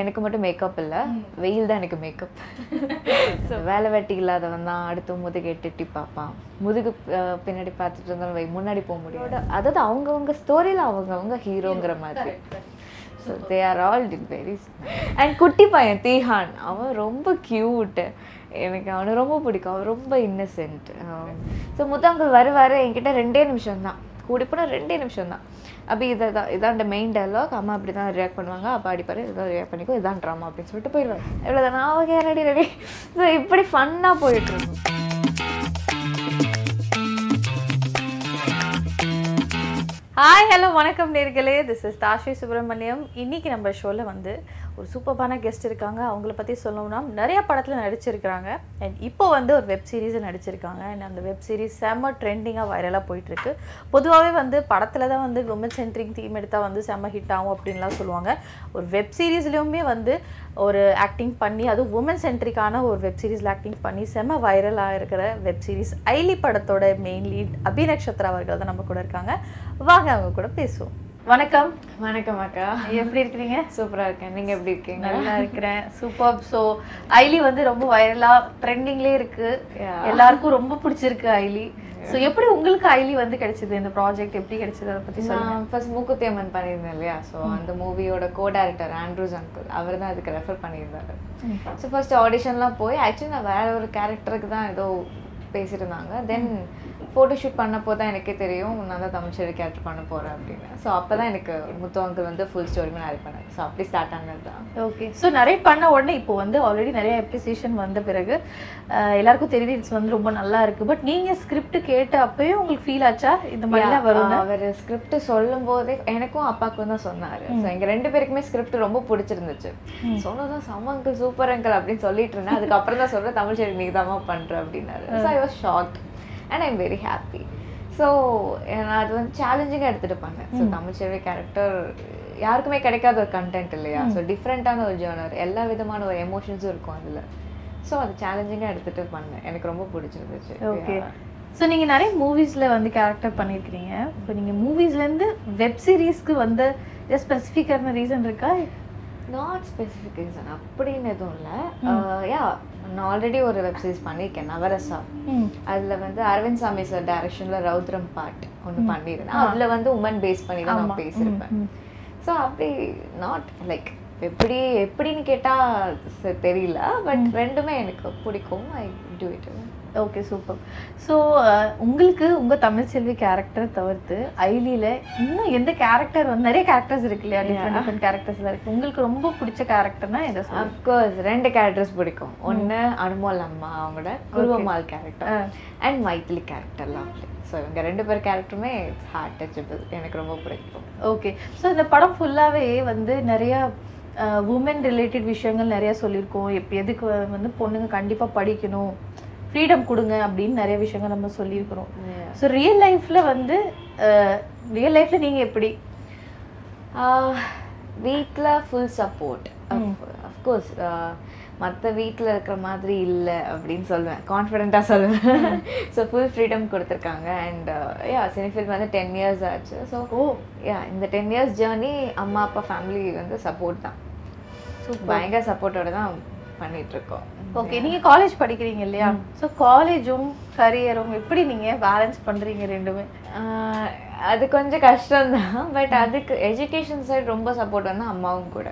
எனக்கு மட்டும் மேக்கப் இல்லை. வெயில் தான் எனக்கு மேக்கப் ஸோ வேலை வெட்டி இல்லாதவன் தான் அடுத்து முதுகு எட்டி பார்ப்பான். முதுகு பின்னாடி பார்த்துட்டு இருந்தாலும் வை முன்னாடி போக முடியாது. அதாவது அவங்கவுங்க ஸ்டோரியில் அவங்கவுங்க ஹீரோங்கிற மாதிரி. So they are all did very and குட்டி பையன் தீஹான் அவன் ரொம்ப க்யூட்டு எனக்கு அவனை ரொம்ப பிடிக்கும். அவன் ரொம்ப இன்னசென்ட் ஸோ முத்தாங்கள் வருவார் என்கிட்ட ரெண்டே நிமிஷம் தான் கூடி போனால் ரெண்டே நிமிஷம் தான் அப்படி இதை தான் இதான் மெயின் டைலாக் அம்மா அப்படி தான் ரியாக்ட் பண்ணுவாங்க. அப்பா அடிப்பார் இதான் ரியாக்ட் பண்ணிக்கோ இதான் ட்ராமா அப்படின்னு சொல்லிட்டு போயிடுவாங்க இவ்வளோதான் நான் ஓகே ரெடி ரெடி ஸோ இப்படி ஃபன்னாக போயிட்டு ஹாய் ஹலோ வணக்கம் நேர்களே. திஸ் இஸ் தாஷி சுப்பிரமணியம் இன்னைக்கு நம்ம ஷோவில் வந்து ஒரு சூப்பரான கெஸ்ட் இருக்காங்க. அவங்கள பற்றி சொல்லணும்னா நிறைய படத்தில் நடிச்சிருக்கிறாங்க. அண்ட் இப்போ வந்து ஒரு வெப் சீரிஸில் நடிச்சிருக்காங்க. அண்ட் அந்த வெப் சீரிஸ் செம்ம ட்ரெண்டிங்காக வைரலாக போயிட்டுருக்கு. பொதுவாகவே வந்து படத்தில் தான் வந்து உமன் சென்ட்ரிங் தீம் எடுத்தால் வந்து செம்ம ஹிட் ஆகும் அப்படின்லாம் சொல்லுவாங்க. ஒரு வெப் சீரிஸ்லேயுமே வந்து ஒரு ஆக்டிங் பண்ணி அதுவும் உமன் சென்ட்ரிக்கான ஒரு வெப் சீரிஸில் ஆக்டிங் பண்ணி செம்ம வைரலாக இருக்கிற வெப் சீரிஸ் ஐலி படத்தோட மெயின் லீட் அபிநக்ஷத்ரா அவர்கள் தான் நம்ம கூட இருக்காங்க. வாங்க அவங்க கூட பேசுவோம். வணக்கம். வணக்கம் அக்கா. எப்படி இருக்கிறீங்க? சூப்பராக இருக்கேன். நீங்கள் எப்படி இருக்கீங்க? நல்லா இருக்கிறேன். சூப்பர் ஸோ ஐலி வந்து ரொம்ப வைரலா ட்ரெண்டிங்லேயே இருக்கு. Yeah. எல்லாருக்கும் ரொம்ப பிடிச்சிருக்கு ஐலி ஸோ எப்படி உங்களுக்கு ஐலி வந்து கிடைச்சது? இந்த ப்ராஜெக்ட் எப்படி கிடைச்சது? அதை பத்தி சொல்லுங்க. நான் ஃபர்ஸ்ட் மூக்குத்தி அம்மன் பண்ணியிருந்தேன் இல்லையா? ஸோ அந்த மூவியோட கோ டேரக்டர் ஆண்ட்ரூஸ் அங்கிள் அவர் தான் அதுக்கு ரெஃபர் பண்ணியிருந்தாரு. ஸோ ஃபர்ஸ்ட் ஆடிஷன்லாம் போய் ஆக்சுவலி நான் வேற ஒரு கேரக்டருக்கு தான் ஏதோ பேசியிருந்தாங்க. தென் ஃபோட்டோ ஷூட் பண்ணப்போ தான் எனக்கே தெரியும் நான் தான் தமிழ்ச்சேரி கேரக்டர் பண்ண போகிறேன் அப்படின்னு. ஸோ அப்போ தான் எனக்கு முத்து அங்கிள் வந்து ஃபுல் ஸ்டோரியுமே நான் பண்ணேன் ஸோ அப்படி ஸ்டார்ட் ஆனது தான். ஓகே ஸோ நிறைய பண்ண உடனே இப்போ வந்து ஆல்ரெடி நிறைய அப்ரிசியேஷன் வந்த பிறகு எல்லாருக்கும் தெரியுது இட்ஸ் வந்து ரொம்ப நல்லா இருக்கு. பட் நீங்க ஸ்கிரிப்ட் கேட்ட அப்பவே உங்களுக்கு ஃபீல் ஆச்சா? இந்த மாதிரிலாம் வரும் அவர் ஸ்கிரிப்ட் சொல்லும் போதே எனக்கும் அப்பாவுக்கும் தான் சொன்னாரு. ஸோ எங்க ரெண்டு பேருக்குமே ஸ்கிரிப்ட் ரொம்ப பிடிச்சிருந்துச்சு. சொன்னதும் செம்ம அங்கிள் சூப்பர் அங்கிள் அப்படின்னு சொல்லிட்டு இருந்தேன். அதுக்கப்புறம் தான் சொல்றேன் தமிழ் சரி நீ தான் பண்ற அப்படின்னாரு. So I was shocked and I'm very happy so நான் அது வந்து சேலஞ்சிங்காக எடுத்துட்டு பண்ணேன் ஸோ தமிழ் செல்வி கேரக்டர் யாருக்குமே கிடைக்காத ஒரு கண்டென்ட் இல்லையா? ஸோ டிஃப்ரெண்ட்டான ஒரு ஜேர்னர் எல்லா விதமான ஒரு எமோஷன்ஸும் இருக்கும் அதில். ஸோ அது சேலஞ்சிங்காக எடுத்துட்டு பண்ணேன் எனக்கு ரொம்ப பிடிச்சிருந்துச்சு. ஓகே ஸோ நீங்க நிறைய மூவிஸ்ல வந்து கேரக்டர் பண்ணியிருக்கிறீங்க. இப்போ நீங்க மூவிஸ்ல இருந்து வெப் சீரிஸ்க்கு வந்த ஸ்பெசிஃபிக்கான ரீசன் இருக்கா? நாட் ஸ்பெசிஃபிக் ரீசன் அப்படின்னு எதுவும் இல்லை. யா நான் ஆல்ரெடி ஒரு வெப் சீரிஸ் பண்ணியிருக்கேன் நவரசா. அதில் வந்து அரவிந்த் சாமி சார் டைரக்ஷனில் ரௌத்ரம் பாட் ஒன்று பண்ணியிருந்தேன் அதில் வந்து உமன் பேஸ் பண்ணி தான் நான் பேசியிருப்பேன். ஸோ அப்படி நாட் லைக் எப்படி எப்படின்னு கேட்டால் தெரியல. பட் ரெண்டுமே எனக்கு பிடிக்கும். I do it okay super so உங்களுக்கு உங்க தமிழ் செல்வி கேரக்டர் தவிர்த்து ஐலியில இன்னும் எந்த கேரக்டர் வந்து நிறைய கேரக்டர்ஸ் இருக்கு இல்லையா? டிஃப்ரெண்ட் டிஃப்ரெண்ட் கேரக்டர்ஸ்ல இருக்கு. உங்களுக்கு ரொம்ப பிடிச்ச கேரக்டர்னா எதை சொல்லுங்க அஃப்கோர்ஸ் ரெண்டு கேரக்டர்ஸ் பிடிக்கும். ஒன்று அனுமோல் அம்மா அவங்களோட குருவமால் கேரக்டர் அண்ட் மைத்திலி கேரக்டர்லாம் ஸோ இவங்க ரெண்டு பேர் கேரக்டருமே இட்ஸ் ஹார்ட் டச்சபிள் எனக்கு ரொம்ப பிடிக்கும். ஓகே ஸோ இந்த படம் ஃபுல்லாவே வந்து நிறைய உமன் ரிலேட்டட் விஷயங்கள் நிறைய சொல்லியிருக்கோம். எப்போ எதுக்கு வந்து பொண்ணுங்க கண்டிப்பா படிக்கணும் ஃப்ரீடம் கொடுங்க அப்படின்னு நிறைய விஷயங்கள் நம்ம சொல்லியிருக்கிறோம். ஸோ ரியல் லைஃப்ல வந்து ரியல் லைஃப்ல நீங்க எப்படி? வீட்டில் ஃபுல் சப்போர்ட் அஃப்கோர்ஸ் மற்ற வீட்டில் இருக்கிற மாதிரி இல்லை அப்படின்னு சொல்லுவேன். கான்ஃபிடென்ட்டாக சொல்லுவேன். ஸோ ஃபுல் ஃப்ரீடம் கொடுத்துருக்காங்க. அண்ட் யா சினிஃபில் வந்து டென் இயர்ஸ் ஆச்சு. So oh. யா இந்த டென் இயர்ஸ் ஜேர்னி அம்மா அப்பா ஃபேமிலி வந்து சப்போர்ட் தான். பயங்கர சப்போர்ட்டோட தான் பண்ணிட்டு இருக்கோம் ஓகே நீங்க காலேஜ் படிக்கிறீங்க இல்லையா? ஸோ காலேஜும் கரியரும் எப்படி நீங்க பேலன்ஸ் பண்றீங்க ரெண்டுமே? ஆஹ் அது கொஞ்சம் கஷ்டம்தான் பட் அதுக்கு எஜுகேஷன் சைடு ரொம்ப சப்போர்ட் வந்து அம்மாவும் கூட.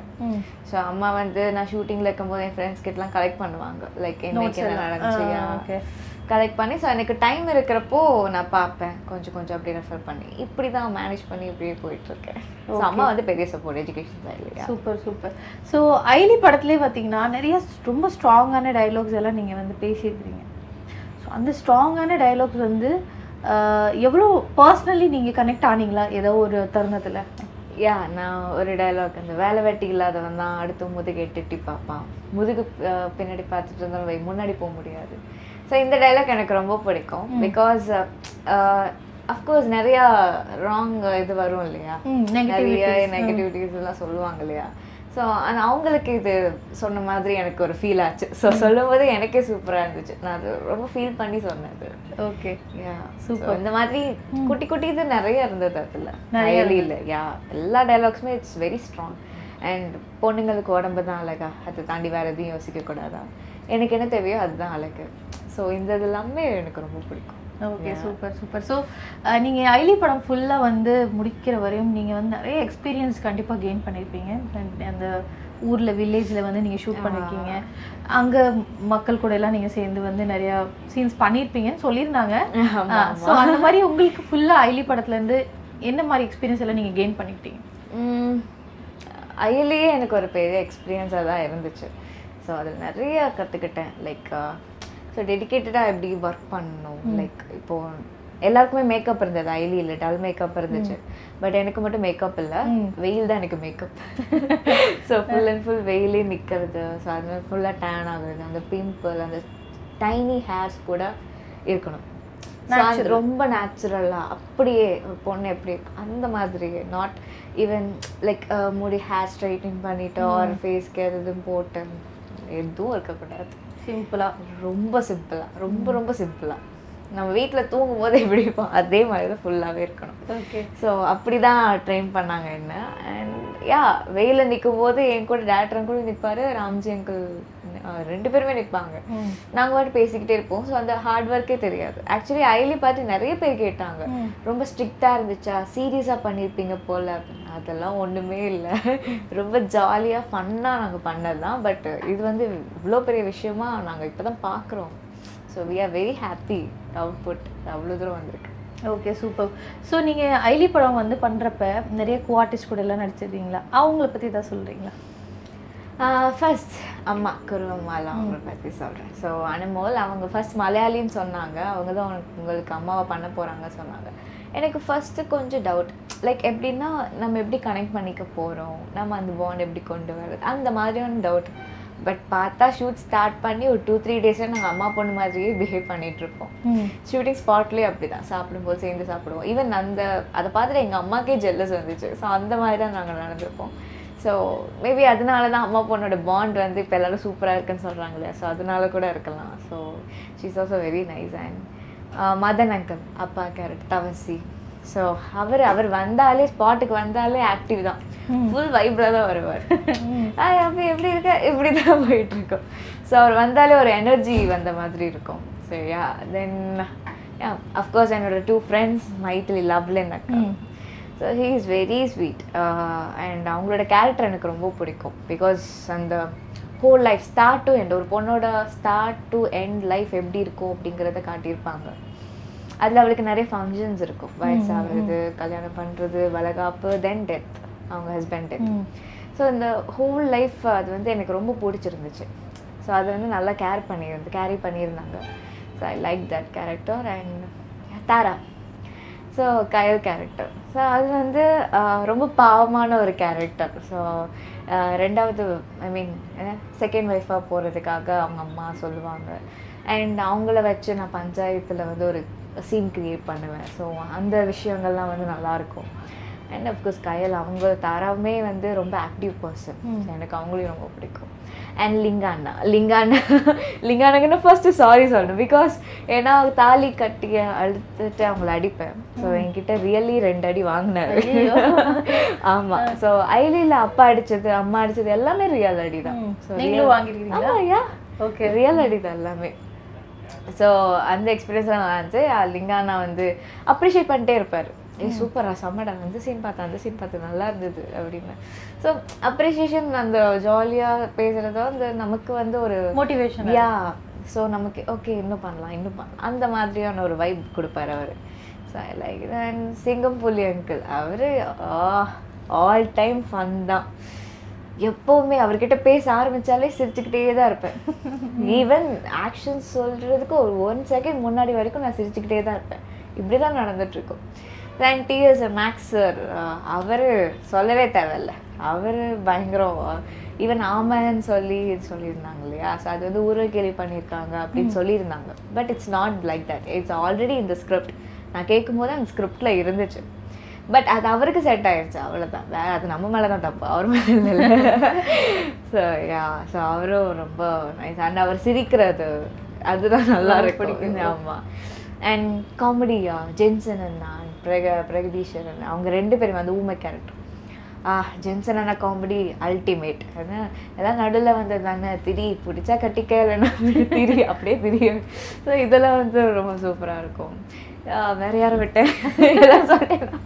ஸோ அம்மா வந்து நான் ஷூட்டிங்கில் இருக்கும்போது என் ஃப்ரெண்ட்ஸ் கிட்டலாம் கலெக்ட் பண்ணுவாங்க. லைக் என்னைக்கு என்ன நடந்துச்சு ஓகே கலெக்ட் பண்ணி ஸோ எனக்கு டைம் இருக்கிறப்போ நான் பார்ப்பேன். கொஞ்சம் கொஞ்சம் அப்படி ரெஃபர் பண்ணி. இப்படி தான் மேனேஜ் பண்ணி இப்படியே போயிட்டு இருக்கேன் ஸோ அம்மா வந்து பெரிய சப்போர்ட் எஜுகேஷன் சைடு இல்லையா? சூப்பர் சூப்பர் ஸோ ஐலி படத்துலேயே பார்த்தீங்கன்னா நிறைய ரொம்ப ஸ்ட்ராங்கான டைலாக்ஸ் எல்லாம் நீங்கள் வந்து பேசியிருக்கிறீங்க. ஸோ அந்த ஸ்ட்ராங்கான டைலாக்ஸ் வந்து எவ்வளோ பர்சனலி நீங்கள் கனெக்ட் ஆனீங்களா ஏதோ ஒரு தருணத்தில்? யா நான் ஒரு டயலாக் அந்த வேலை வெட்டி இல்லாதவன் தான் அடுத்து முதுகு எட்டி பார்ப்பான். முதுகு பின்னாடி பார்த்துட்டு இருந்தாலும் வை முன்னாடி போக முடியாது. ஸோ இந்த டயலாக் எனக்கு ரொம்ப பிடிக்கும். பிகாஸ் அஃப்கோர்ஸ் நிறையா ராங் இது வரும் இல்லையா? நிறைய நெகட்டிவிட்டிஸ் எல்லாம் சொல்லுவாங்க இல்லையா? ஸோ அவங்களுக்கு இது சொன்ன மாதிரி எனக்கு ஒரு ஃபீல் ஆச்சு. ஸோ சொல்லும்போது எனக்கே சூப்பராக இருந்துச்சு. நான் அது ரொம்ப ஃபீல் பண்ணி சொன்னது ஓகே சூப்பர் இந்த மாதிரி குட்டி குட்டி இது நிறைய இருந்தது அதில். நிறைய இல்லை. யா எல்லா டைலாக்ஸுமே இட்ஸ் வெரி ஸ்ட்ராங் அண்ட் பொண்ணுங்களுக்கு உடம்பு தான் அழகா. அதை தாண்டி வேறு எதையும் யோசிக்கக்கூடாதா எனக்கு என்ன தேவையோ அதுதான் அழகு. ஸோ இந்த இது எல்லாமே எனக்கு ரொம்ப பிடிக்கும். ஓகே சூப்பர் சூப்பர் ஸோ நீங்கள் ஐலி படம் ஃபுல்லாக வந்து முடிக்கிற வரையும் நீங்கள் வந்து நிறைய எக்ஸ்பீரியன்ஸ் கண்டிப்பாக கெயின் பண்ணியிருப்பீங்க அந்த ஊரில் வில்லேஜில் வந்து நீங்கள் ஷூட் பண்ணியிருக்கீங்க அங்கே மக்கள் கூட எல்லாம் நீங்கள் சேர்ந்து வந்து நிறையா சீன்ஸ் பண்ணியிருப்பீங்கன்னு சொல்லியிருந்தாங்க. ஸோ அந்த மாதிரி உங்களுக்கு ஃபுல்லாக ஐலி படத்துலேருந்து என்ன மாதிரி எக்ஸ்பீரியன்ஸ் எல்லாம் நீங்கள் கெயின் பண்ணிக்கிட்டீங்க? அயலியே எனக்கு ஒரு பெரிய எக்ஸ்பீரியன்ஸாக தான் இருந்துச்சு. ஸோ அதில் நிறைய கற்றுக்கிட்டேன் லைக் ஸோ டெடிக்கேட்டடாக எப்படி ஒர்க் பண்ணணும்? லைக் இப்போ எல்லாருக்குமே மேக்கப் இருந்தது? ஐலி இல்லை டல் மேக்கப் இருந்துச்சு. பட் எனக்கு மட்டும் மேக்கப் இல்லை. வெயில் தான் எனக்கு makeup so full and full வெயிலே நிற்கிறது ஸோ அது ஃபுல்லாக டேன் ஆகுது அந்த பிம்பிள் அந்த டைனி ஹேர்ஸ் கூட இருக்கணும். ரொம்ப நேச்சுரலாக அப்படியே பொண்ணு எப்படி இருக்கு, அந்த மாதிரி நாட் ஈவன் லைக் முடி ஹேர் ஸ்ட்ரைட்டிங் பண்ணிட்டு ஒரு ஃபேஸ்க்கு எதுவும் போட்டு எதுவும் இருக்கக்கூடாது. சிம்பிளாக ரொம்ப சிம்பிளாக ரொம்ப ரொம்ப சிம்பிளாக நம்ம வீட்டில் தூங்கும் போது எப்படி இருப்போம் அதே மாதிரி தான் ஃபுல்லாகவே இருக்கணும். ஓகே. ஸோ அப்படி தான் ட்ரெயின் பண்ணாங்க என்ன. அண்ட் யா வெயிலில் நிற்கும் போது என் கூட டேரக்டரும் கூட நிற்பாரு ராம்ஜி அங்கிள் ரெண்டு பேருமே நிற்பாங்க நாங்கள் பாட்டு பேசிக்கிட்டே இருப்போம். ஸோ அந்த ஹார்ட் ஒர்க்கே தெரியாது. ஆக்சுவலி ஐலி பார்த்து நிறைய பேர் கேட்டாங்க. ரொம்ப ஸ்ட்ரிக்டாக இருந்துச்சா? சீரியஸாக பண்ணியிருப்பீங்க போல அப்படின்னு. அதெல்லாம் ஒன்றுமே இல்லை. ரொம்ப ஜாலியாக ஃபன்னாக நாங்கள் பண்ணது தான் பட் இது வந்து இவ்வளோ பெரிய விஷயமா நாங்கள் இப்போ தான் பார்க்குறோம் so we are very happy output அவ்வளோ தூரம் வந்திருக்கு. ஓகே சூப்பர் ஸோ நீங்கள் ஐலி படம் வந்து பண்ணுறப்ப நிறைய கோ ஆர்டிஸ்ட் கூட எல்லாம் நடிச்சிருக்கீங்களா? அவங்கள பற்றி தான் சொல்கிறீங்களா ஃபர்ஸ்ட் அம்மா குருவம்மாலாம் அவங்கள பற்றி சொல்கிறேன் ஸோ அனுமோல் அவங்க ஃபர்ஸ்ட் மலையாளின்னு சொன்னாங்க. அவங்க தான் உனக்கு உங்களுக்கு அம்மாவை பண்ண போகிறாங்க சொன்னாங்க. எனக்கு ஃபஸ்ட்டு கொஞ்சம் டவுட் லைக் எப்படின்னா நம்ம எப்படி கனெக்ட் பண்ணிக்க போகிறோம் நம்ம அந்த பாண்ட் எப்படி கொண்டு வர்றது? அந்த மாதிரியான டவுட் பட் பார்த்தா ஷூட் ஸ்டார்ட் பண்ணி ஒரு டூ த்ரீ டேஸில் நாங்கள் அம்மா பொண்ணு மாதிரியே பிஹேவ் பண்ணிகிட்ருப்போம் ஷூட்டிங் ஸ்பாட்லேயே அப்படி தான் சாப்பிடும்போது சேர்ந்து சாப்பிடுவோம். ஈவன் அந்த அதை பார்த்துட்டு எங்கள் அம்மாக்கே ஜெல்லஸ் வந்துச்சு. ஸோ அந்த மாதிரி தான் நாங்கள் நடந்திருப்போம் ஸோ மேபி அதனால தான் அம்மா பொண்ணோட பாண்ட் வந்து இப்போ எல்லாரும் சூப்பராக இருக்குன்னு சொல்கிறாங்க இல்லையா ஸோ அதனால கூட இருக்கலாம். So she's also very nice and Madan uncle அப்பா கேரட் தவசி. ஸோ அவர் அவர் வந்தாலே ஸ்பாட்டுக்கு வந்தாலே ஆக்டிவ் தான். ஃபுல் வைப்ல தான் வருவார். அப்போ எப்படி இருக்க? இப்படி தான் போயிட்டு இருக்கோம் ஸோ அவர் வந்தாலே ஒரு எனர்ஜி வந்த மாதிரி இருக்கும். So yeah then of course என்னோட டூ ஃப்ரெண்ட்ஸ் மைத்திலி லவ்லன் அக்கா. So he is very sweet and அவங்களோட கேரக்டர் எனக்கு ரொம்ப பிடிக்கும். பிகாஸ் அந்த whole life start to end ஒரு பொண்ணோட ஸ்டார்ட் டு எண்ட் லைஃப் எப்படி இருக்கும் அப்படிங்கிறத காட்டியிருப்பாங்க. அதில் அவளுக்கு நிறைய ஃபங்க்ஷன்ஸ் இருக்கும். வயசாகிறது கல்யாணம் பண்ணுறது வளகாப்பு தென் டெத் அவங்க ஹஸ்பண்ட் டெத் ஸோ இந்த ஹோல் லைஃப் அது வந்து எனக்கு ரொம்ப பிடிச்சிருந்துச்சு. ஸோ அதை வந்து நல்லா கேர் பண்ணியிருந்து கேரி பண்ணியிருந்தாங்க. So I like that character and Tara so Kayal character so அது வந்து ரொம்ப பாவமான ஒரு கேரக்டர் ஸோ ரெண்டாவது ஐ மீன் செகண்ட் ஒய்ஃபாக போகிறதுக்காக அவங்க அம்மா சொல்லுவாங்க. அண்ட் அவங்கள வச்சு நான் பஞ்சாயத்தில் வந்து ஒரு சீன் க்ரியேட் பண்ணுவேன். ஸோ அந்த விஷயங்கள்லாம் வந்து நல்லாயிருக்கும் அண்ட் அஃப்கோர்ஸ் கயல் அவங்க தாராவுமே வந்து ரொம்ப ஆக்டிவ் பர்சன் எனக்கு அவங்களையும் ரொம்ப பிடிக்கும். அண்ட் லிங்காண்ணா லிங்காண்ணா லிங்காண்ணாங்கன்னா ஃபர்ஸ்ட்டு சாரி சொல்லணும். பிகாஸ் ஏன்னா தாலி கட்டி அழுத்துட்டு அவங்கள அடிப்பேன். ஸோ என்கிட்ட ரியலி ரெண்டு அடி வாங்கினாரு. ஆமாம் ஸோ ஐலியில் அப்பா அடிச்சது அம்மா அடிச்சது எல்லாமே ரியல் அடி தான் ஸோ நீங்களும் வாங்கியிருக்கீங்களா யா ஓகே ரியல் அடி தான் எல்லாமே. ஸோ அந்த எக்ஸ்பீரியன்ஸ்லாம் நல்லா இருந்துச்சு லிங்கானா வந்து அப்ரிஷியேட் பண்ணிட்டே இருப்பார். ஏ சூப்பரா செம்மடா அந்த சீன் பார்த்தேன் அந்த சீன் பார்த்து நல்லா இருந்தது அப்படின்னு. ஸோ அப்ரிஷியேஷன் அந்த ஜாலியாக பேசுகிறத வந்து நமக்கு வந்து ஒரு மோட்டிவேஷன் யா ஸோ நமக்கு ஓகே இன்னும் பண்ணலாம் இன்னும் பண்ணலாம். அந்த மாதிரியான ஒரு வைப் கொடுப்பாரு அவர். So I like and Singam Puli uncle our all time fun தான். எப்போவுமே அவர்கிட்ட பேச ஆரம்பிச்சாலே சிரிச்சுக்கிட்டே தான் இருப்பேன். ஈவன் ஆக்ஷன் சொல்கிறதுக்கு ஒரு ஒன் செகண்ட் முன்னாடி வரைக்கும் நான் சிரிச்சுக்கிட்டே தான் இருப்பேன். இப்படி தான் நடந்துட்டுருக்கும் தென் டிஎஸ் மேக்ஸ் சார் அவர் சொல்லவே தேவையில்ல. அவர் பயங்கரம் ஈவன் ஆமன்னு சொல்லி சொல்லியிருந்தாங்க இல்லையா? ஸோ அது வந்து ஊரல் கேள்வி பண்ணியிருக்காங்க அப்படின்னு சொல்லியிருந்தாங்க. But it's not like that it's already இந்த ஸ்கிரிப்ட் நான் கேட்கும் போது அந்த ஸ்கிரிப்டில் இருந்துச்சு. பட் அது அவருக்கு செட் ஆயிடுச்சு அவ்வளோதான் வேற அது நம்ம மேலே தான் தப்பு. அவர் மேலே இல்லை. ஸோ யா ஸோ அவரும் ரொம்ப நைஸ் அண்ட் அவர் சிரிக்கிறது. அதுதான் நல்லா இருக்கும். ஆமாம் அண்ட் காமெடியா ஜென்சன் அண்ணா பிரக பிரகதீஸ்வரன். அவங்க ரெண்டு பேரும் வந்து ஊமை கேரக்டர் ஜென்சன் அண்ணா காமெடி அல்டிமேட் ஏன்னா எல்லாம் நடுவில் வந்தது தானே? திரி பிடிச்சா கட்டிக்க இல்லைன்னா திரி அப்படியே திரியும். ஸோ இதெல்லாம் வந்து ரொம்ப சூப்பராக இருக்கும். வேற யாரை விட்டேன்? இதெல்லாம் சொல்லிட்டேன்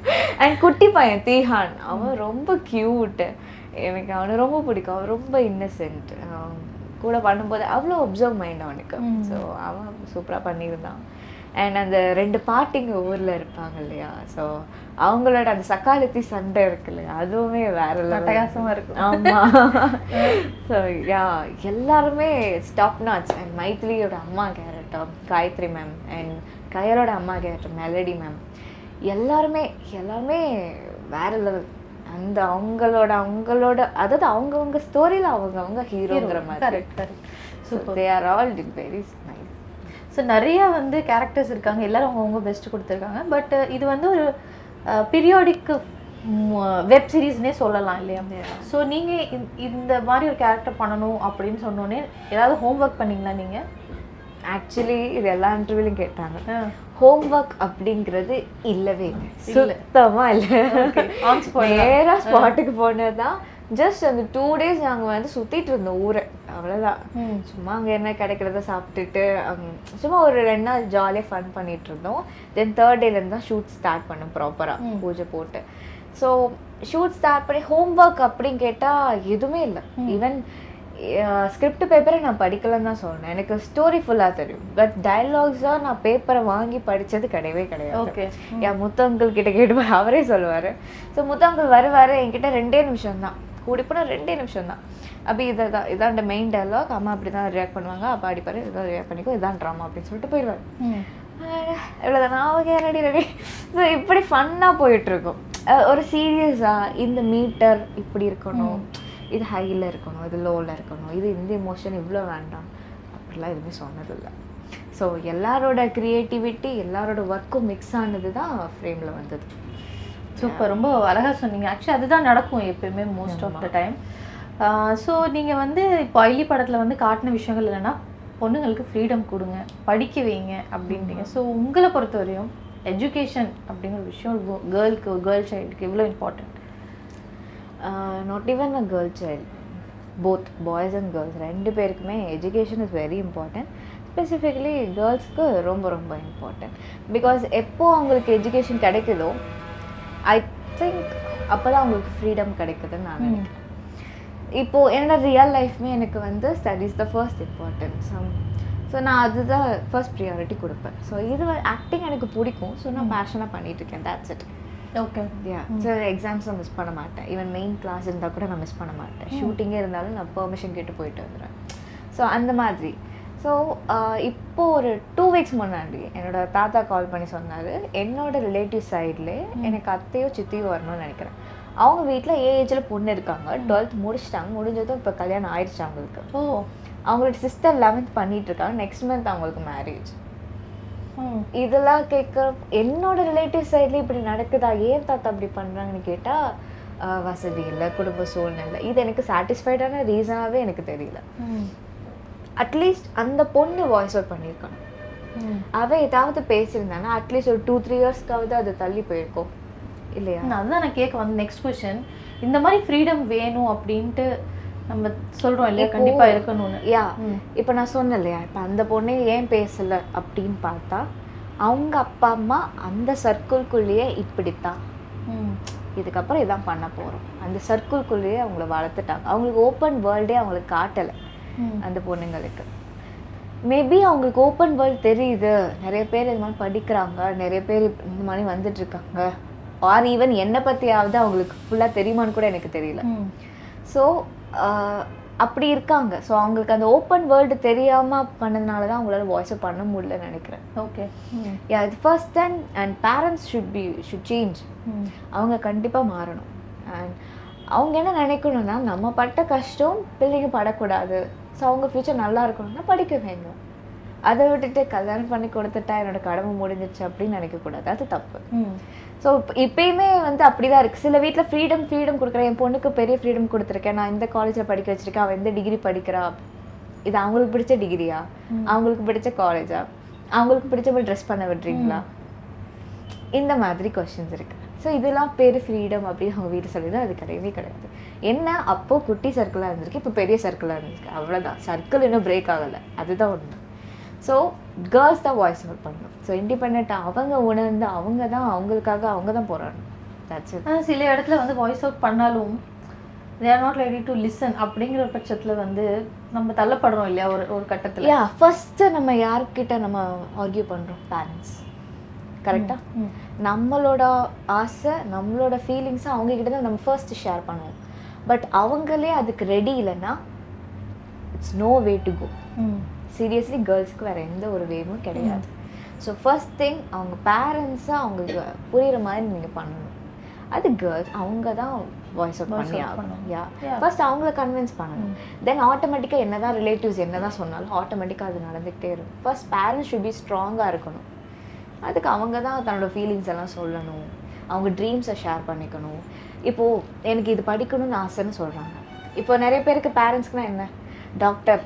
அண்ட் குட்டி பையன் தீஹான். அவன் ரொம்ப க்யூட்டு எனக்கு அவனை ரொம்ப பிடிக்கும். அவன் ரொம்ப இன்னசென்ட் கூட பண்ணும்போது அவ்வளோ அப்சர்வ் மைண்ட் அவனுக்கு. ஸோ அவன் சூப்பராக பண்ணியிருந்தான். அண்ட் அந்த ரெண்டு பாட்டிங்க ஊரில் இருப்பாங்க இல்லையா? ஸோ அவங்களோட அந்த சக்காலத்தி சண்டை இருக்கு இல்லையா? அதுவுமே வேற level. அட்டகாசமா இருக்கும். ஆமா. ஸோ யா எல்லாருமே ஸ்டாப் நாச் அண்ட் மைத்லியோட அம்மா கேரக்டர் காயத்ரி மேம் அண்ட் கயரோட அம்மா கேரக்டர் மெலடி மேம் எல்லாருமே எல்லாருமே வேற லெவல் அந்த அவங்களோட அவங்களோட அதாவது அவங்கவங்க ஸ்டோரியில் அவங்க அவங்க ஹீரோங்கிற மாதிரி. Correct correct so they are all very so நிறைய வந்து கேரக்டர்ஸ் இருக்காங்க. எல்லாரும் அவங்கவுங்க பெஸ்ட் கொடுத்துருக்காங்க. பட் இது வந்து ஒரு பீரியாடிக் வெப் சீரிஸ்னே சொல்லலாம் இல்லையா? ஸோ நீங்கள் இந்த மாதிரி ஒரு கேரக்டர் பண்ணணும் அப்படின்னு சொன்னோன்னே ஏதாவது ஹோம்ஒர்க் பண்ணீங்களா நீங்கள் ஆக்சுவலி இது எல்லா இன்டர்வியூலையும் கேட்டாங்க. ஹோம்ஒர்க் அப்படிங்கிறது இல்லவே இல்லை. சுத்தமா இல்லை. On spot நேரா ஸ்பாட்டுக்கு போனதுதான் ஜஸ்ட் அந்த டூ டேஸ் நாங்க வந்து சுத்திட்டு இருந்தோம் ஊரை. அவ்வளவுதான். ம். சும்மா அங்க என்ன கிடைக்கிறத சாப்பிட்டுட்டு சும்மா ஒரு ரெண்டு நாள் ஜாலியாக ஃபன் பண்ணிட்டு இருந்தோம். தென் தேர்ட் டேல இருந்து தான் ஷூட் ஸ்டார்ட் பண்ணோம் ப்ராப்பரா பூஜை போட்டு. ஸோ ஷூட் ஸ்டார்ட் பண்ணி ஹோம்ஒர்க் அப்படின்னு கேட்டா எதுவுமே இல்லை. ஈவன் ஸ்கிரிப்ட் பேப்பரை நான் படிக்கலன்னு தான் சொன்னேன் எனக்கு ஸ்டோரி ஃபுல்லாக தெரியும். பட் டயலாக்ஸாக நான் பேப்பரை வாங்கி படிச்சது கிடையவே கிடையாது. ஓகே என் முத்தங்கள் கிட்ட கேட்டு அவரே சொல்லுவாரு. ஸோ முத்தங்கள் வருவாரு. என்கிட்ட ரெண்டே நிமிஷம் தான் கூடி போனால் ரெண்டே நிமிஷம் தான் அப்போ இதை தான் இதான் மெயின் டயலாக் அம்மா அப்படி தான் ரியாக்ட் பண்ணுவாங்க. அப்பா அடிப்பாரு இதான் ரியாக்ட் பண்ணிக்கோ இதான் ட்ராமா அப்படின்னு சொல்லிட்டு போயிடுவாரு. இவ்வளோதான் நான் ஓகே ரெடி ரெடி ஸோ இப்படி ஃபன்னாக போயிட்டுருக்கும். ஒரு சீரியஸாக இந்த மீட்டர் இப்படி இருக்கணும். இது ஹையில் இருக்கணும் இது லோவில் இருக்கணும். இது இந்த எமோஷன் இவ்வளோ வேண்டாம். அப்படிலாம் எதுவுமே சொன்னதில்லை. ஸோ எல்லாரோட க்ரியேட்டிவிட்டி எல்லாரோட ஒர்க்கும் மிக்ஸ் ஆனது தான் ஃப்ரேமில் வந்தது. சூப்பர் ரொம்ப அழகா சொன்னீங்க. ஆக்சுவலி அதுதான் நடக்கும் எப்பயுமே most of the time so நீங்கள் வந்து இப்போ ஐலி படத்தில் வந்து காட்டின விஷயங்கள் இல்லைன்னா பொண்ணுங்களுக்கு ஃப்ரீடம் கொடுங்க படிக்க வைங்க அப்படின்றீங்க. ஸோ உங்களை பொறுத்தவரையும் எஜுகேஷன் அப்படிங்கிற விஷயம் கேர்ளுக்கு கேர்ள் சைல்டுக்கு இவ்வளோ important not even a girl child both boys and girls ரெண்டு பேருக்குமே education is very important specifically கேர்ள்ஸ்க்கு ரொம்ப ரொம்ப இம்பார்ட்டன்ட் பிகாஸ் எப்போ அவங்களுக்கு எஜுகேஷன் கிடைக்குதோ ஐ திங்க் அப்போ தான் அவங்களுக்கு ஃப்ரீடம் கிடைக்குதுன்னு நான் நினைக்கிறேன். இப்போது என்னோட ரியல் லைஃப்மே எனக்கு வந்து studies the first importance so நான் அதுதான் ஃபர்ஸ்ட் ப்ரியாரிட்டி கொடுப்பேன். ஸோ இது ஆக்டிங் எனக்கு பிடிக்கும். ஸோ நான் பேஷனாக பண்ணிட்டு இருக்கேன் that's it. Okay yeah so எக்ஸாம்ஸும் miss பண்ண மாட்டேன். ஈவன் மெயின் கிளாஸ் இருந்தால் கூட நான் மிஸ் பண்ண மாட்டேன். ஷூட்டிங்கே இருந்தாலும் நான் பெர்மிஷன் கேட்டு போயிட்டு வந்துடுவேன் ஸோ அந்த மாதிரி. ஸோ இப்போ ஒரு டூ வீக்ஸ் முன்னாடி என்னோட தாத்தா கால் பண்ணி சொன்னார். என்னோட ரிலேட்டிவ் சைடில் எனக்கு அத்தையோ சித்தியோ வரணும்னு நினைக்கிறேன். அவங்க வீட்டில் ஏ ஏஜில் பொண்ணு இருக்காங்க. டுவெல்த் முடிச்சிட்டாங்க. முடிஞ்சதும் இப்போ கல்யாணம் ஆயிடுச்சு அவங்களுக்கு. ஓ. அவங்களோட சிஸ்டர் லெவன்த் பண்ணிட்டு இருக்காங்க. நெக்ஸ்ட் மந்த் அவங்களுக்கு மேரேஜ் இதெல்லாம் கேட்க என்னோட ரிலேட்டிவ் சைட்ல இப்படி நடக்குதா? ஏன் தாத்தா அப்படி பண்றாங்கன்னு கேட்டா ஆஹ் வசதி இல்லை குடும்ப சூழ்நிலை இது எனக்கு சாட்டிஸ்ஃபைடான ரீசனாகவே எனக்கு தெரியல. அட்லீஸ்ட் அந்த பொண்ணு வாய்ஸ் அவுட் பண்ணியிருக்கணும். ம். அவ ஏதாவது பேசியிருந்தானா அட்லீஸ்ட் ஒரு டூ த்ரீ இயர்ஸ்க்காவது அது தள்ளி போயிருக்கும். இல்லையா? அதுதான் நான் கேட்க வந்த நெக்ஸ்ட் கொஸ்டின் இந்த மாதிரி ஃப்ரீடம் வேணும் அப்படின்ட்டு நம்ம சொல்றோம் இல்லையா? கண்டிப்பா இருக்கணும்னு. யா. இப்போ நான் சொன்னேன் இல்லையா? இப்போ அந்த பொண்ணே ஏன் பேசல அப்படின்னு பார்த்தா அவங்க அப்பா அம்மா அந்த சர்க்கிள்குள்ளேயே இப்படித்தான். இதுக்கப்புறம் இதான் பண்ண போகிறோம் அந்த சர்க்கிள்குள்ளேயே அவங்கள வளர்த்துட்டாங்க. அவங்களுக்கு ஓப்பன் வேர்ல்டே அவங்களுக்கு காட்டலை. அந்த பொண்ணுங்களுக்கு. மேபி அவங்களுக்கு ஓப்பன் வேர்ல்ட் தெரியுது. நிறைய பேர் இது மாதிரி படிக்கிறாங்க. நிறைய பேர் இந்த மாதிரி வந்துட்டு இருக்காங்க ஆர் ஈவன் என்னை பற்றியாவது அவங்களுக்கு ஃபுல்லாக தெரியுமான்னு கூட எனக்கு தெரியல. ஸோ அப்படி இருக்காங்க. ஸோ அவங்களுக்கு அந்த ஓப்பன் வேர்ல்டு தெரியாமல் பண்ணதுனால தான் அவங்களால வாய்ஸை பண்ண முடியலன்னு நினைக்கிறேன். ஓகே யா இது first and and parents should be should change அவங்க கண்டிப்பாக மாறணும். அண்ட் அவங்க என்ன நினைக்கணும்னா நம்ம பட்ட கஷ்டம் பிள்ளைங்க படக்கூடாது. ஸோ அவங்க ஃப்யூச்சர் நல்லா இருக்கணும்னா படிக்க வைங்க அதை விட்டுட்டு கல்யாணம் பண்ணி கொடுத்துட்டா என்னோட கடமை முடிஞ்சிச்சு அப்படின்னு நினைக்கக்கூடாது. அது தப்பு. ஸோ இப்பயுமே வந்து அப்படிதான் இருக்கு. சில வீட்டில் ஃப்ரீடம் ஃப்ரீடம் கொடுக்குறேன். என் பொண்ணுக்கு பெரிய ஃப்ரீடம் கொடுத்துருக்கேன். நான் இந்த காலேஜில் படிக்க வச்சிருக்கேன். அவள் எந்த டிகிரி படிக்கிறா? இது அவங்களுக்கு பிடிச்ச டிகிரியா அவங்களுக்கு பிடிச்ச காலேஜா அவங்களுக்கு பிடிச்ச மாதிரி ட்ரெஸ் பண்ண விடுறீங்களா? இந்த மாதிரி கொஷின்ஸ் இருக்கு. ஸோ இதெல்லாம் பேர் ஃப்ரீடம் அப்படின்னு அவங்க வீட்டு சொல்லிட்டு அது கிடையவே கிடையாது. என்ன? அப்போ குட்டி சர்க்கிளாக இருந்திருக்கு இப்போ பெரிய சர்க்கிளாக இருந்திருக்கு. அவ்வளோதான் சர்க்கிள் இன்னும் பிரேக் ஆகலை. அதுதான் ஒன்று ஸோ கேர்ள்ஸ் தான் வாய்ஸ் அவுட் பண்ணணும். ஸோ இண்டிபெண்ட்டாக அவங்க உணர்ந்து அவங்க தான் அவங்களுக்காக அவங்க தான் போராடணும். தட்ஸ் சில இடத்துல வந்து வாய்ஸ் அவுட் பண்ணாலும் they are not ready to listen அப்படிங்கிற பட்சத்துல வந்து நம்ம தள்ளப்படுறோம் இல்லையா? ஒரு ஒரு கட்டத்துல. யா ஃபஸ்ட்டு நம்ம யார்கிட்ட நம்ம ஆர்கியூ பண்ணுறோம் பேரண்ட்ஸ் கரெக்டாக. நம்மளோட ஆசை நம்மளோட ஃபீலிங்ஸை அவங்க கிட்ட தான் நம்ம ஃபர்ஸ்ட் ஷேர் பண்ணுவோம். பட் அவங்களே அதுக்கு ரெடி இல்லைன்னா it's no way to go. Seriously கேர்ள்ஸ்க்கு வேறு எந்த ஒரு வேவும் கிடையாது. ஸோ ஃபர்ஸ்ட் திங் அவங்க பேரண்ட்ஸை அவங்களுக்கு புரியுற மாதிரி நீங்கள் பண்ணணும். அது கேர்ள்ஸ் அவங்க தான் வாய்ஸ் அவுட் பண்ணி ஆகணும். யா. ஃபர்ஸ்ட் அவங்கள கன்வின்ஸ் பண்ணணும். தென் ஆட்டோமேட்டிக்காக என்ன தான் ரிலேட்டிவ்ஸ் என்ன தான் சொன்னாலும் ஆட்டோமேட்டிக்காக அது நடந்துக்கிட்டே இருக்கும். ஃபர்ஸ்ட் பேரண்ட்ஸ் ஷுட் பி ஸ்ட்ராங்காக இருக்கணும். அதுக்கு அவங்க தான் தன்னோட ஃபீலிங்ஸ் எல்லாம் சொல்லணும். அவங்க ட்ரீம்ஸை ஷேர் பண்ணிக்கணும். இப்போது எனக்கு இது படிக்கணும்னு ஆசைன்னு சொல்கிறாங்க இப்போ நிறைய பேருக்கு பேரண்ட்ஸ்க்குனா என்ன? டாக்டர்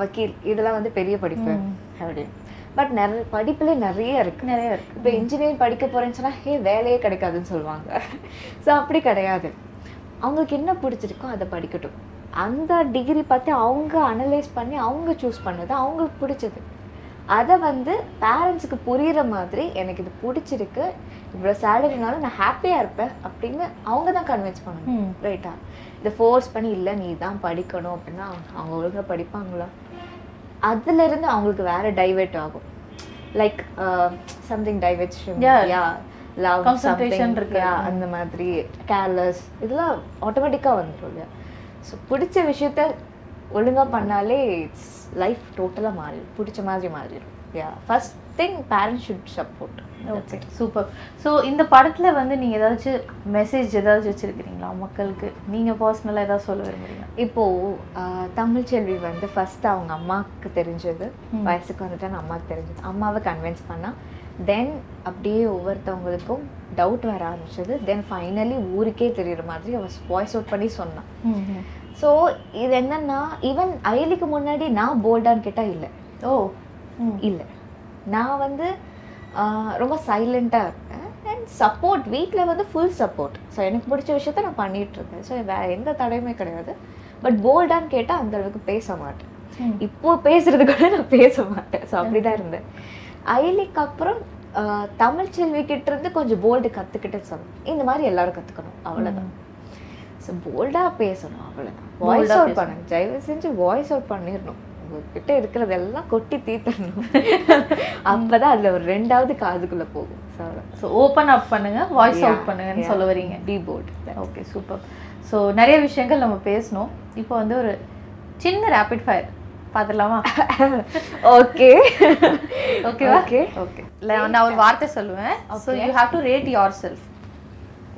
வக்கீல் இதெல்லாம் வந்து பெரிய படிப்பு. ம். அப்படின்னு. பட் நிறைய படிப்புல நிறைய இருக்கு. நிறைய இருக்கு. இப்போ இன்ஜினியரிங் படிக்க போறேன்னு சொன்னா ஹே வேலையே கிடைக்காதுன்னு சொல்லுவாங்க. ஸோ அப்படி கிடையாது. அவங்களுக்கு என்ன பிடிச்சிருக்கோ அதை படிக்கட்டும். அந்த டிகிரி பார்த்து அவங்க அனலைஸ் பண்ணி அவங்க சூஸ் பண்ணது அவங்களுக்கு பிடிச்சது. அதை வந்து பேரண்ட்ஸுக்கு புரியுற மாதிரி எனக்கு இது பிடிச்சிருக்கு. இவ்வளோ சேலரினாலும் நான் ஹாப்பியாக இருப்பேன் அப்படின்னு அவங்க தான் கன்வின்ஸ் பண்ணணும். ரைட்டா இதை ஃபோர்ஸ் பண்ணி இல்லை நீ தான் படிக்கணும். அப்படின்னா அவங்க ஒழுங்காக படிப்பாங்களா? அதுலேருந்து அவங்களுக்கு வேற டைவெர்ட் ஆகும். Like something diversion. Yeah love Concentration இருக்கு. அந்த மாதிரி. கேர்லெஸ் இதெல்லாம் ஆட்டோமேட்டிக்காக வந்துடும் இல்லையா? ஸோ பிடிச்ச விஷயத்த ஒழுங்கா பண்ணாலே இட்ஸ் லைஃப் டோட்டலாக மாறிடும் பிடிச்ச மாதிரி மாறிடும். Yeah first thing parents should support okay super so இந்த படத்துல வந்து நீங்க ஏதாச்சும் மெசேஜ் ஏதாச்சும் வச்சிருக்கிறீங்களா? மக்களுக்கு நீங்க பர்சனலாக ஏதாவது சொல்ல விரும்புறீங்க இப்போ ஆஹ், தமிழ்ச்செல்வி வந்து ஃபர்ஸ்ட் அவங்க அம்மாவுக்கு தெரிஞ்சது. வயசுக்கு வந்துட்டான்னு அம்மாவுக்கு தெரிஞ்சது. அம்மாவை கன்வின்ஸ் பண்ணா தென் அப்படியே ஒவ்வொருத்தவங்களுக்கும் டவுட் வர ஆரம்பிச்சது. தென் ஃபைனலி ஊருக்கே தெரியுற மாதிரி அவ வாய்ஸ் அவுட் பண்ணி சொன்னான் ஸோ இது என்னன்னா ஈவன் அயலிக்கு முன்னாடி நான் போல்டான்னு கேட்டால் இல்லை. ஓ. இல்லை. நான் வந்து ரொம்ப சைலண்ட்டாக இருப்பேன். அண்ட் சப்போர்ட் வீட்டில் வந்து ஃபுல் சப்போர்ட் ஸோ எனக்கு பிடிச்ச விஷயத்த நான் பண்ணிட்டு இருக்கேன் ஸோ வேற எந்த தடையுமே கிடையாது. பட் போல்டான்னு கேட்டால் அந்த அளவுக்கு பேச மாட்டேன். ம். இப்போ பேசுறது கூட நான் பேச மாட்டேன். ஸோ அப்படிதான் இருந்தேன். அயலிக்கு அப்புறம் கிட்ட இருந்து கொஞ்சம் போல்டு கற்றுக்கிட்டேன்னு சொல்லணும் இந்த மாதிரி எல்லாரும் கற்றுக்கணும் அவ்வளோதான் ஸோ போல்டாக பேசணும் அவ்வளோதான் வாய்ஸ் அவுட். பண்ணுங்க தயவு செஞ்சு வாய்ஸ் அவுட் பண்ணிடணும். உங்ககிட்ட இருக்கிறதெல்லாம் கொட்டி தீத்தரணும் அப்பதான் அதுல ஒரு ரெண்டாவது காதுக்குள்ள போகும். ஸோ ஓப்பன் அப் பண்ணுங்க. வாய்ஸ் அவுட் பண்ணுங்கன்னு சொல்ல வரீங்க be bold okay super so நிறைய விஷயங்கள் நம்ம பேசணும். இப்போ வந்து ஒரு சின்ன ரேபிட் ஃபயர் பார்த்துடலாமா ஓகே ஓகேவா ஓகே ஓகே இல்லை நான் ஒரு வார்த்தை சொல்லுவேன். So. You have to rate yourself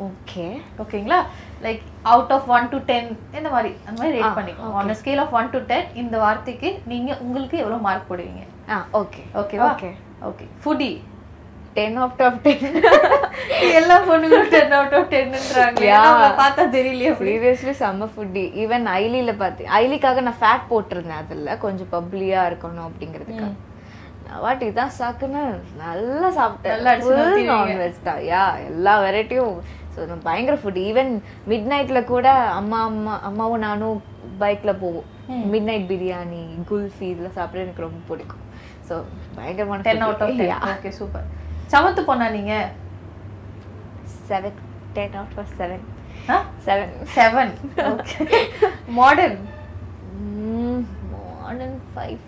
okay ஓகேங்களா like out of one to ten இந்த மாதிரி அந்த மாதிரி ரேட் பண்ணிக்கோ on scale of one to ten இந்த வார்த்தைக்கு நீங்க உங்களுக்கு எவ்வளவு மார்க் போடுவீங்க? ஆ ஓகே ஓகேவா okay okay foodie ten of of ten எல்லா பொண்ணுங்களும் டென் அவுட் ஆஃப் டென்ன்றாங்க. பார்த்தா தெரியலையே சீரியஸ்லி செம்ம ஃபுட்டி ஈவன் ஐலியில பார்த்து ஐலிக்காக நான் ஃபேட் போட்டிருந்தேன் அதில். கொஞ்சம் பப்ளியா இருக்கணும் அப்படிங்கிறதுக்காக. வாட் இதான் சாக்குன்னு நல்லா சாப்பிட்டேன். நல்லா. நான்வெஜ் தான். யா எல்லா வெரைட்டியும் ஸோ நான் பயங்கர ஃபுட் ஈவன் மிட் நைட்ல கூட அம்மா அம்மா அம்மாவும் நானும் பைக்ல போவோம். மிட் நைட் பிரியாணி குல்ஃபி இதெல்லாம் சாப்பிட எனக்கு ரொம்ப பிடிக்கும். ஸோ பயங்கரமான ten out of okay super சமத்து பொண்ணா நீங்க? Seven ten out of seven seven seven modern modern five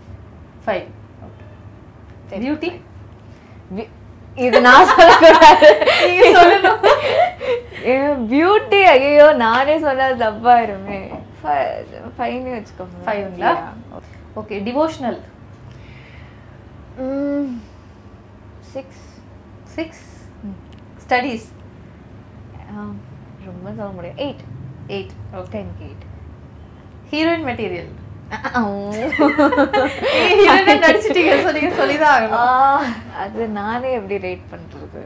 five beauty இது நான் சொல்லக்கூடாது. பியூட்டி ஐயோ நானே சொன்னது தப்பாயிருமே. ஃபைனே வச்சுக்கோங்க ஃபைவ்ங்களா okay devotional six six studies ரொம்ப சொல்ல முடியும் eight eight ten eight heroine material நடிச்சிட்டீங்க? சொன்னீங்க சொல்லிதான் அது நானே எப்படி ரேட் பண்றது?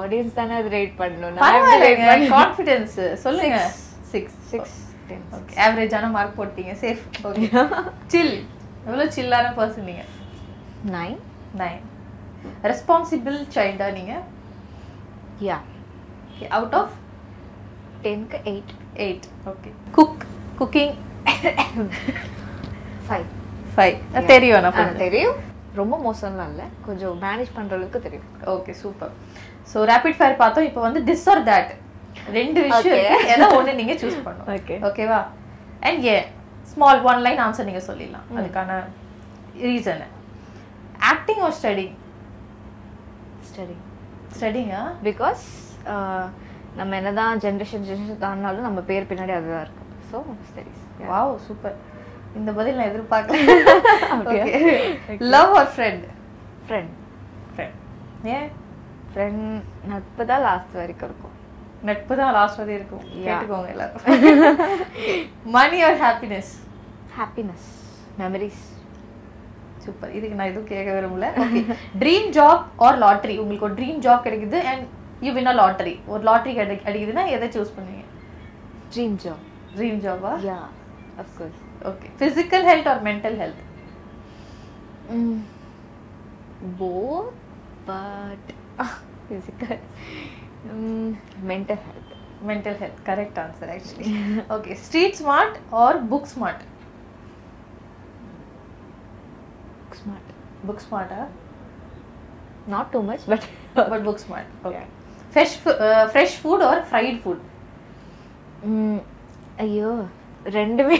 ஆடியன்ஸ் தானே அது ரேட் பண்ணணும். கான்ஃபிடென்ஸ் சொல்லுங்க. சிக்ஸ் சிக்ஸ் ஓகே ஆவரேஜான மார்க் போட்டீங்க. சேஃப் ஓகே சில் எவ்வளோ சில்லான பர்சன் நீங்க? நைன் நைன் ரெஸ்பான்சிபிள் சைல்டா நீங்க? Yeah out of டென்க்கு eight eight okay cook cooking five five தெரியும் நான் தெரியும். ரொம்ப மோசம்லாம் இல்லை. கொஞ்சம் மேனேஜ் பண்ணுற அளவுக்கு தெரியும். Okay super so rapid fire பார்த்தோம். இப்போ வந்து திஸ் ஆர் தட் ரெண்டு விஷயம். ஏதோ ஒன்று நீங்க சூஸ் பண்ணணும். ஓகே ஓகேவா and a small one line answer நீங்க சொல்லிடலாம். அதுக்கான reason acting or studying study ஸ்டடிங்கா because நம்ம என்னதான் ஜென்ரேஷன் ஜென்ரேஷன் தாண்டினாலும் நம்ம பேர் பின்னாடி அதுதான் இருக்கும். ஸோ ஸ்டடிஸ் வாவ் சூப்பர் இந்த பதில் நான் எதிர்பார்க்கல. Love or friend friend friend ஏன் ஃப்ரெண்ட் நட்பு தான் லாஸ்ட் வரைக்கும் இருக்கும். நட்பு தான் லாஸ்ட் வரை இருக்கும். கேட்டுக்கோங்க எல்லாரும். Money or happiness happiness memories super இதுக்கு நான் எதுவும் கேட்க விரும்பல ட்ரீம் ஜாப் ஆர் லாட்ரி உங்களுக்கு ஒரு ட்ரீம் ஜாப் கிடைக்குது and you win a lottery ஒரு லாட்ரி கிடை கிடைக்குதுன்னா எதை சூஸ் பண்ணுவீங்க? Dream job dream job yeah. Of course. Okay. Physical health or mental health? Mm, both but ah, physical. Mm, mental health. Mental health. Correct answer actually. Okay. Street smart or book smart? Book smart. Book smart ah. not too much but but book smart. Okay. Yeah. fresh uh, fresh food or fried food? Mm, ஐயோ ரெண்டுமே.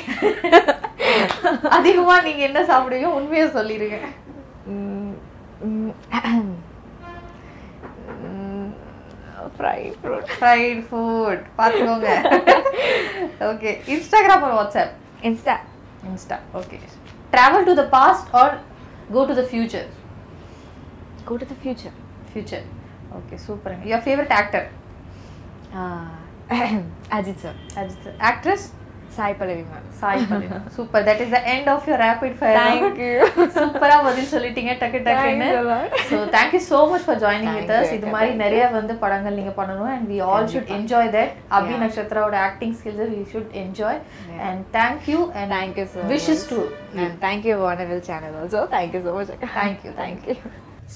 அதிகமா நீங்க என்ன சாப்பிடுவீங்க? உண்மையை சொல்லிருங்க. Fried fruit fried food பார்த்துக்கோங்க. Okay Instagram or WhatsApp insta insta okay travel to the past or go to the future go to the future. Future okay சூப்பருங்க your favourite actor Ajith sir Ajith actress Sai Pallavi ma'am Sai பல்லினா super that is the end of your rapid fire Thank you. சூப்பரா பதில் சொல்லிட்டீங்க டக்கு டக்குன்னு lot. So thank you so much for joining with us இது. மாதிரி நிறைய வந்து படங்கள் நீங்க பண்ணணும் and we all should enjoy that Abhi. நக்ஷத்ராவோட acting skills we should enjoy. And thank you and Thank you so wishes. To And thank you, Wonderful channel also. Thank you so much. Thank you, Thank you.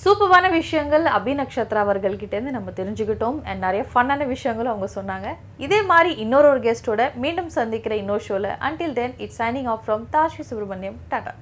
சூப்பரான விஷயங்கள் அபி நக்ஷத்ரா அவர்கள்கிட்டேருந்து நம்ம தெரிஞ்சுக்கிட்டோம். And நிறைய ஃபன்னான விஷயங்களும் அவங்க சொன்னாங்க. இதே மாதிரி இன்னொரு ஒரு கெஸ்ட்டோட மீண்டும் சந்திக்கிற இன்னொரு ஷோவில் until then it's signing off from Tashi Subramaniam Tata